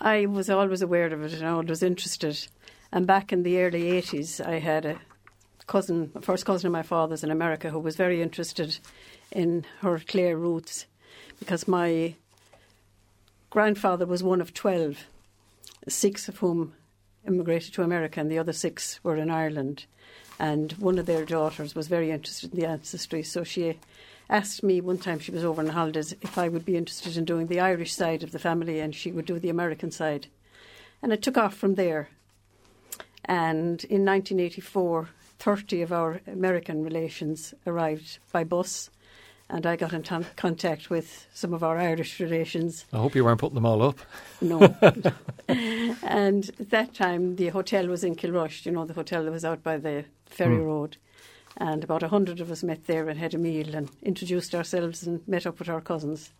I was always aware of it and always interested. And back in the early 80s, I had a cousin, a first cousin of my father's in America, who was very interested in her Clare roots because my grandfather was one of 12, six of whom immigrated to America, and the other six were in Ireland. And one of their daughters was very interested in the ancestry, so she asked me one time she was over on holidays if I would be interested in doing the Irish side of the family and she would do the American side. And it took off from there. And in 1984, 30 of our American relations arrived by bus. And I got in t- contact with some of our Irish relations. I hope you weren't putting them all up. No. and at that time, the hotel was in Kilrush, you know, the hotel that was out by the ferry mm. road. And about a hundred of us met there and had a meal and introduced ourselves and met up with our cousins.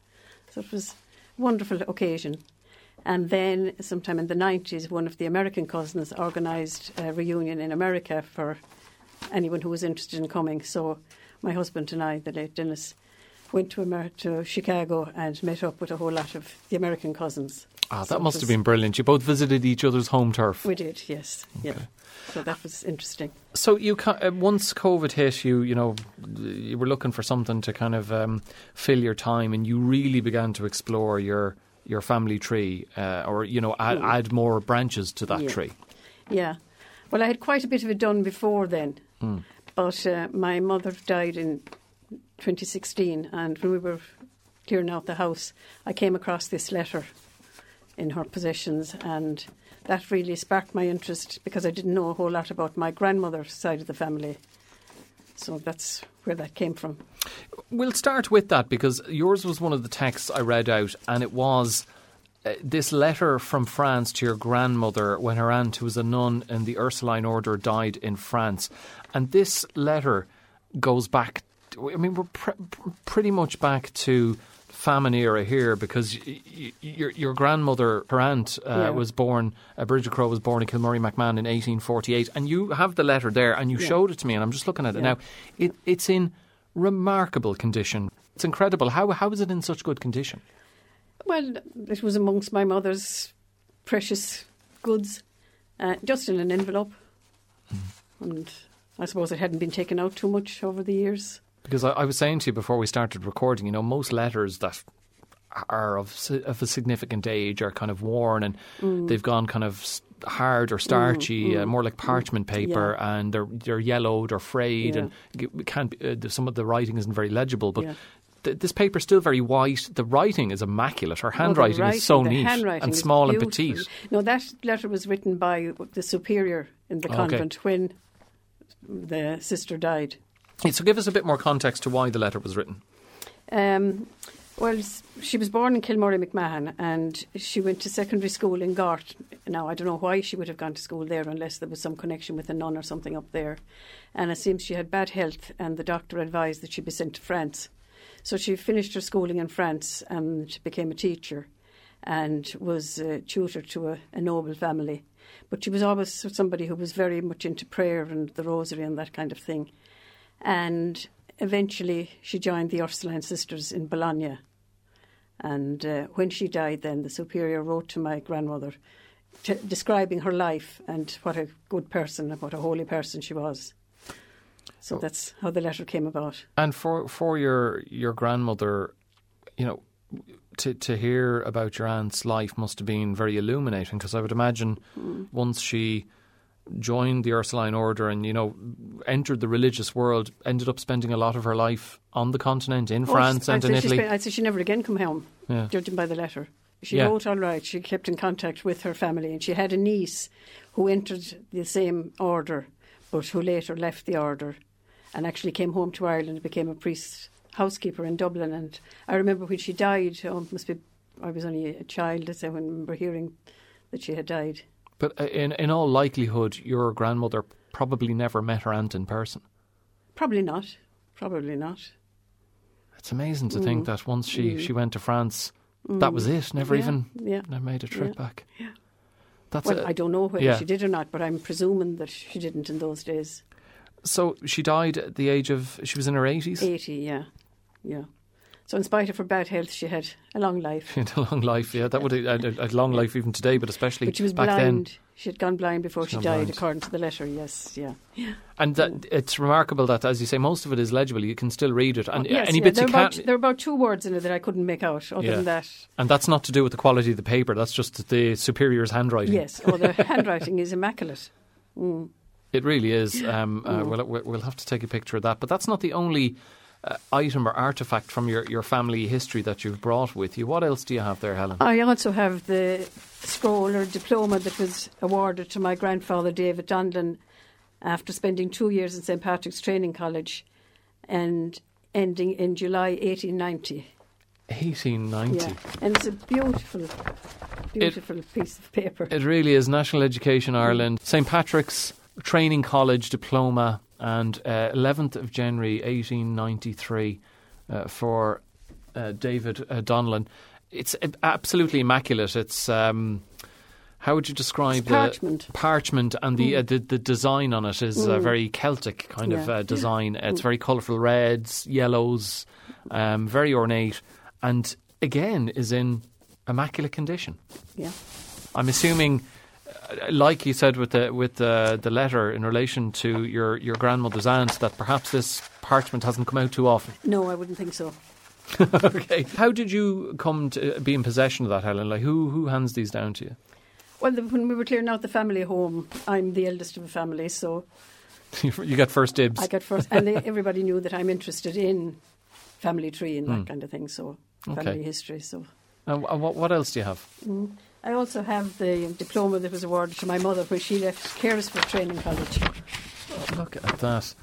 So it was a wonderful occasion. And then, sometime in the 90s, one of the American cousins organised a reunion in America for anyone who was interested in coming. So my husband and I, the late Dennis, went to, Amer- to Chicago and met up with a whole lot of the American cousins. Ah, that so must have been brilliant. You both visited each other's home turf. We did, yes. Okay. Yeah. So that was interesting. So you uh, once COVID hit, you you know you were looking for something to kind of um, fill your time, and you really began to explore your your family tree, uh, or you know add, mm. add, more branches to that yeah. tree. Yeah, well, I had quite a bit of it done before then, mm. but uh, my mother died in 2016, and when we were clearing out the house, I came across this letter in her possessions and that really sparked my interest because I didn't know a whole lot about my grandmother's side of the family. So that's where that came from. We'll start with that because yours was one of the texts I read out, and it was uh, this letter from France to your grandmother when her aunt, who was a nun in the Ursuline order, died in France. And this letter goes back, I mean, we're pre- pretty much back to famine era here because y- y- your your grandmother, her aunt, uh, yeah. was born. Uh, Bridget Crowe was born in Kilmurry McMahon in 1848, and you have the letter there, and you yeah. showed it to me, and I'm just looking at it yeah. now. It, it's in remarkable condition. It's incredible. How how is it in such good condition? Well, it was amongst my mother's precious goods, uh, just in an envelope, mm. and I suppose it hadn't been taken out too much over the years. Because I, I, was saying to you before we started recording, you know, most letters that are of, of a significant age are kind of worn and mm. they've gone kind of hard or starchy, mm, mm, uh, more like parchment paper, yeah. and they're they're yellowed or frayed, yeah. and can't be, uh, some of the writing isn't very legible, but. Yeah. Th- this paper's still very white. The writing is immaculate. Her handwriting writing, is so neat and small and petite. No, that letter was written by the superior in the convent okay. when the sister died. So give us a bit more context to why the letter was written. Um, well, she was born in Kilmurry McMahon and she went to secondary school in Gort. Now, I don't know why she would have gone to school there unless there was some connection with a nun or something up there. And it seems she had bad health and the doctor advised that she be sent to France. So she finished her schooling in France and became a teacher and was a tutor to a, a noble family. But she was always somebody who was very much into prayer and the rosary and that kind of thing and eventually she joined the Ursuline Sisters in Bologna. And uh, when she died, then the superior wrote to my grandmother t- describing her life and what a good person and what a holy person she was. So that's how the letter came about. And for for your your grandmother, you know, to to hear about your aunt's life must have been very illuminating because I would imagine mm. once she joined the Ursuline order and you know entered the religious world, ended up spending a lot of her life on the continent in oh, France and in Italy. Spent, I'd say she never again come home, yeah. judging by the letter. She yeah. wrote all right. She kept in contact with her family, and she had a niece who entered the same order, but who later left the order, and actually came home to Ireland and became a priest housekeeper in Dublin. And I remember when she died. Oh, must be I was only a child. I remember hearing that she had died. But uh, in in all likelihood, your grandmother probably never met her aunt in person. Probably not. Probably not. It's amazing to mm. think that once she, mm. she went to France, mm. that was it. Never yeah. even yeah. made a trip yeah. back. Yeah. That's well, I I don't know whether she did or not, but I'm presuming that she didn't in those days. So she died at the age of she was in her eighties. Eighty, yeah, yeah. So, in spite of her bad health, she had a long life. She had a long life, yeah. That would have a, a long life even today, but especially But she was back blind. then. She had gone blind before She's she died, blind. according to the letter. Yes, yeah. And that, it's remarkable that, as you say, most of it is legible. You can still read it. And yes, any yeah, bits there, you are about, there are about two words in it that I couldn't make out. Other Yeah. than that, And that's not to do with the quality of the paper. That's just the superior's handwriting. yes. Oh, the handwriting is immaculate. Mm. It really is. Um, uh, we'll, we'll we'll have to take a picture of that. But that's not the only uh, item or artifact from your, your family history that you've brought with you. What else do you have there, Helen? I also have the scroll or diploma that was awarded to my grandfather David Donlan after spending two years in St Patrick's Training College and ending in July 1890. 1890. Yeah, and it's a beautiful, beautiful piece of paper. It really is National Education Ireland, St Patrick's Training College diploma, and uh, 11th of January 1893 uh, for uh, David uh, Donlan. It's uh, absolutely immaculate. It's um, how would you describe It's the parchment. parchment and the, uh, the the design on it is a Mm. very Celtic kind of Yeah. uh, design. It's very colourful reds, yellows, um, very ornate, and again is in immaculate condition. Yeah. I'm assuming, like you said with the with the the letter in relation to your your grandmother's aunt, that perhaps this parchment hasn't come out too often. No, I wouldn't think so. okay. How did you come to be in possession of that, Helen? Like who who hands these down to you? Well, the, when we were clearing out the family home, I'm the eldest of a family, so you got first dibs. I got first, and they, everybody knew that I'm interested in family tree and that Mm. kind of thing. So Okay. family history. So And what what else do you have? mm. I also have the diploma that was awarded to my mother when she left Carysford Training College. Look at that.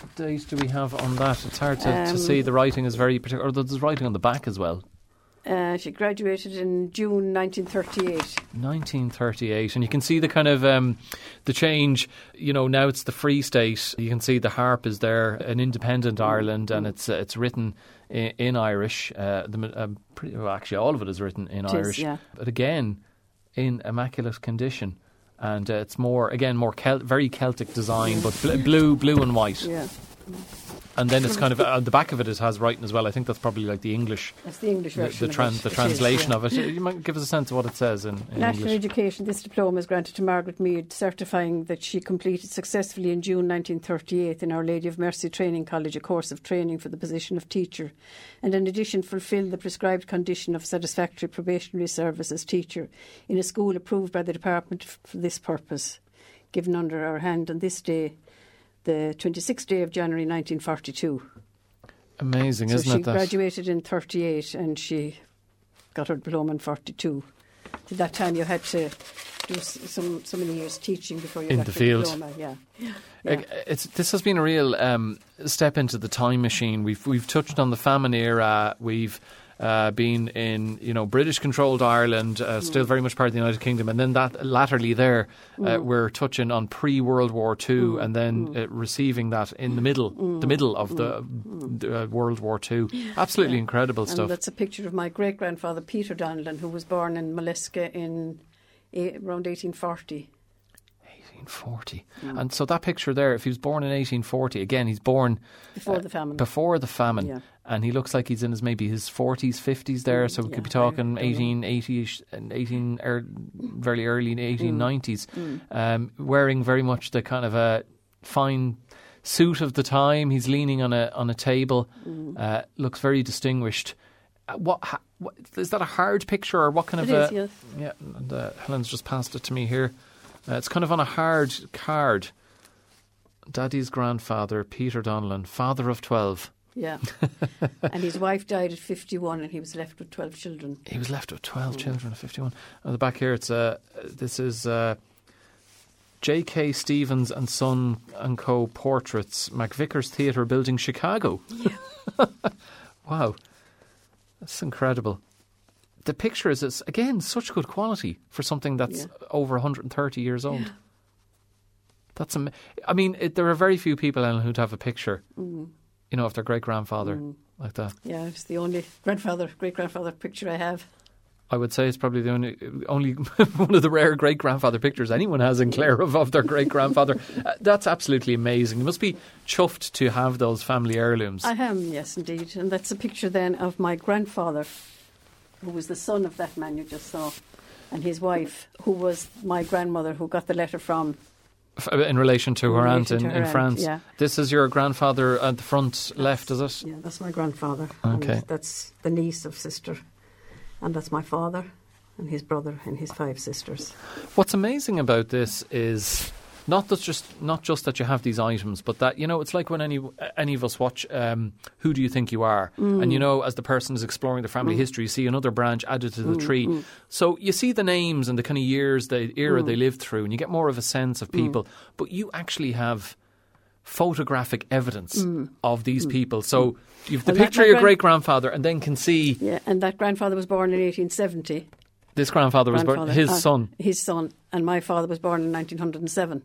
What date do we have on that? It's hard to, to Um, see. The writing is very particular. Or there's writing on the back as well. Uh, she graduated in June 1938. 1938, and you can see the kind of um, the change. You know, now it's the Free State. You can see the harp is there, an independent Ireland, and it's uh, it's written in, in Irish. Uh, the, um, pretty, well, actually, all of it is written in It is, Irish, yeah. but again, in immaculate condition. And uh, it's more again more Cel- very Celtic design, but bl- blue, blue and white. Yeah, And then it's kind of uh, the back of it. It has writing as well. I think that's probably like the English, that's the English the, version. the, of tran- it. the is, translation yeah. of it. You might give us a sense of what it says in, in National English. Education, this diploma is granted to Margaret Mead, certifying that she completed successfully in June 1938 in Our Lady of Mercy Training College a course of training for the position of teacher, and in addition fulfilled the prescribed condition of satisfactory probationary service as teacher in a school approved by the department for this purpose, given under our hand on this day, the 26th day of January 1942. Amazing, so isn't she it? That graduated in 38 and she got her diploma in 42. At that time, you had to do some so many years teaching before you In got the your field. diploma. Yeah. yeah. It's this has been a real um, step into the time machine. We've we've touched on the famine era. We've uh, been in you know British controlled Ireland, uh, Mm. still very much part of the United Kingdom, and then that latterly there uh, Mm. we're touching on pre World War Two, and then uh, receiving that in the middle, the middle of the, the, uh, World War Two. Absolutely Mm. Yeah. incredible And stuff. that's a picture of my great grandfather Peter Donlan, who was born in Molesca in eh, around 1840. 1840, Mm. and so that picture there, if he was born in 1840, again he's born Before the famine. before the famine, Yeah. And he looks like he's in his maybe his forties, fifties there. So we yeah, could be talking don't know. eighteen eighty-ish, and eighteen er, very early eighteen nineties, Mm. um, wearing very much the kind of a fine suit of the time. He's leaning on a on a table, Mm. uh, looks very distinguished. Uh, what, ha, what is that a hard picture or what kind It of is, a yes. yeah? And uh, Helen's just passed it to me here. Uh, it's kind of on a hard card. Daddy's grandfather, Peter Donlan, father of twelve. Yeah. and his wife died at 51 and he was left with 12 children. He was left with 12 children at 51. On the back here, it's uh, this is uh, J.K. Stevens and Son and Co. Portraits, McVickers Theatre Building, Chicago. Yeah. wow. That's incredible. The picture is, again, such good quality for something that's Yeah. over 130 years old. That's am- I mean, it, there are very few people Ellen, who'd have a picture, Mm. You know, of their great grandfather like that. Yeah, it's the only grandfather, great grandfather picture I have. I would say it's probably the only, only one of the rare great grandfather pictures anyone has in Clare of, of their great grandfather. Uh, that's absolutely amazing. You must be chuffed to have those family heirlooms. I am, yes, indeed. And that's a picture then of my grandfather, who was the son of that man you just saw, and his wife, who was my grandmother, who got the letter from. F- uh, in relation to In her relation aunt in, her in aunt, France. yeah. This is your grandfather at the front left, is it? Yeah, that's my grandfather. Okay. And that's the niece of sister. And that's my father and his brother and his five sisters. What's amazing about this is not that just not just that you have these items, but that you know it's like when any any of us watch um, Who Do You Think You Are, Mm. and you know as the person is exploring the family history, you see another branch added to the Mm, tree. So you see the names and the kind of years, the era Mm. they lived through, and you get more of a sense of people. But you actually have photographic evidence of these people. So you've the Mm. Picture of your great grandfather, and then can see Yeah, and that grandfather was born in 1870. This grandfather was born, his Uh, son, His son. And my father was born in 1907.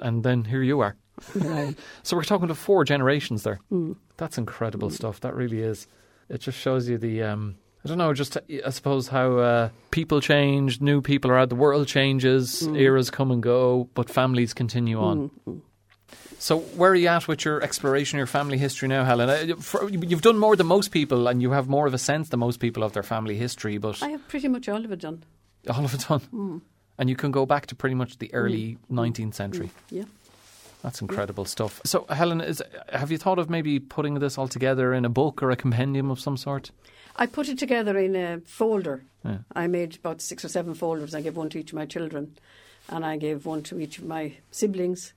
and then here you are. So we're talking to four generations there. Hmm. That's incredible stuff. That really is. It just shows you the. Um, I don't know. Just I suppose how uh, people change, new people are out. The world changes, Hmm. eras come and go, but families continue on. So where are you at with your exploration your family history now, Helen? Uh, You've done more than most people, and you have more of a sense than most people of their family history. But I have pretty much all of it done. all of it done, Hmm. and you can go back to pretty much the early nineteenth century. Yeah. That's incredible stuff. So, Helen, is, have you thought of maybe putting this all together in a book or a compendium of some sort? I put it together in a folder. Yeah. I made about six or seven folders. I gave one to each of my children, and I gave one to each of my siblings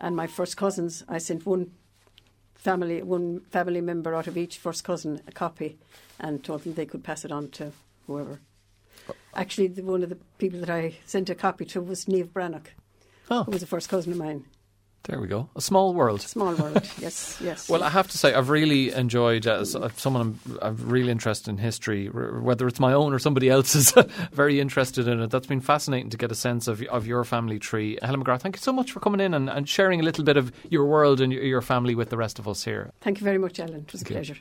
and my first cousins. I sent one family, one family member out of each first cousin a copy, and told them they could pass it on to whoever. Actually, the, one of the people that I sent a copy to was Neve Brannock, Oh, who was a first cousin of mine. There we go. A small world. Small world, yes, yes. Well, I have to say, I've really enjoyed, as uh, someone I'm, I'm really interested in history, r- whether it's my own or somebody else's, very interested in it. That's been fascinating to get a sense of, of your family tree. Helen McGrath, thank you so much for coming in and, and sharing a little bit of your world and your, your family with the rest of us here. Thank you very much, Ellen. It was a pleasure.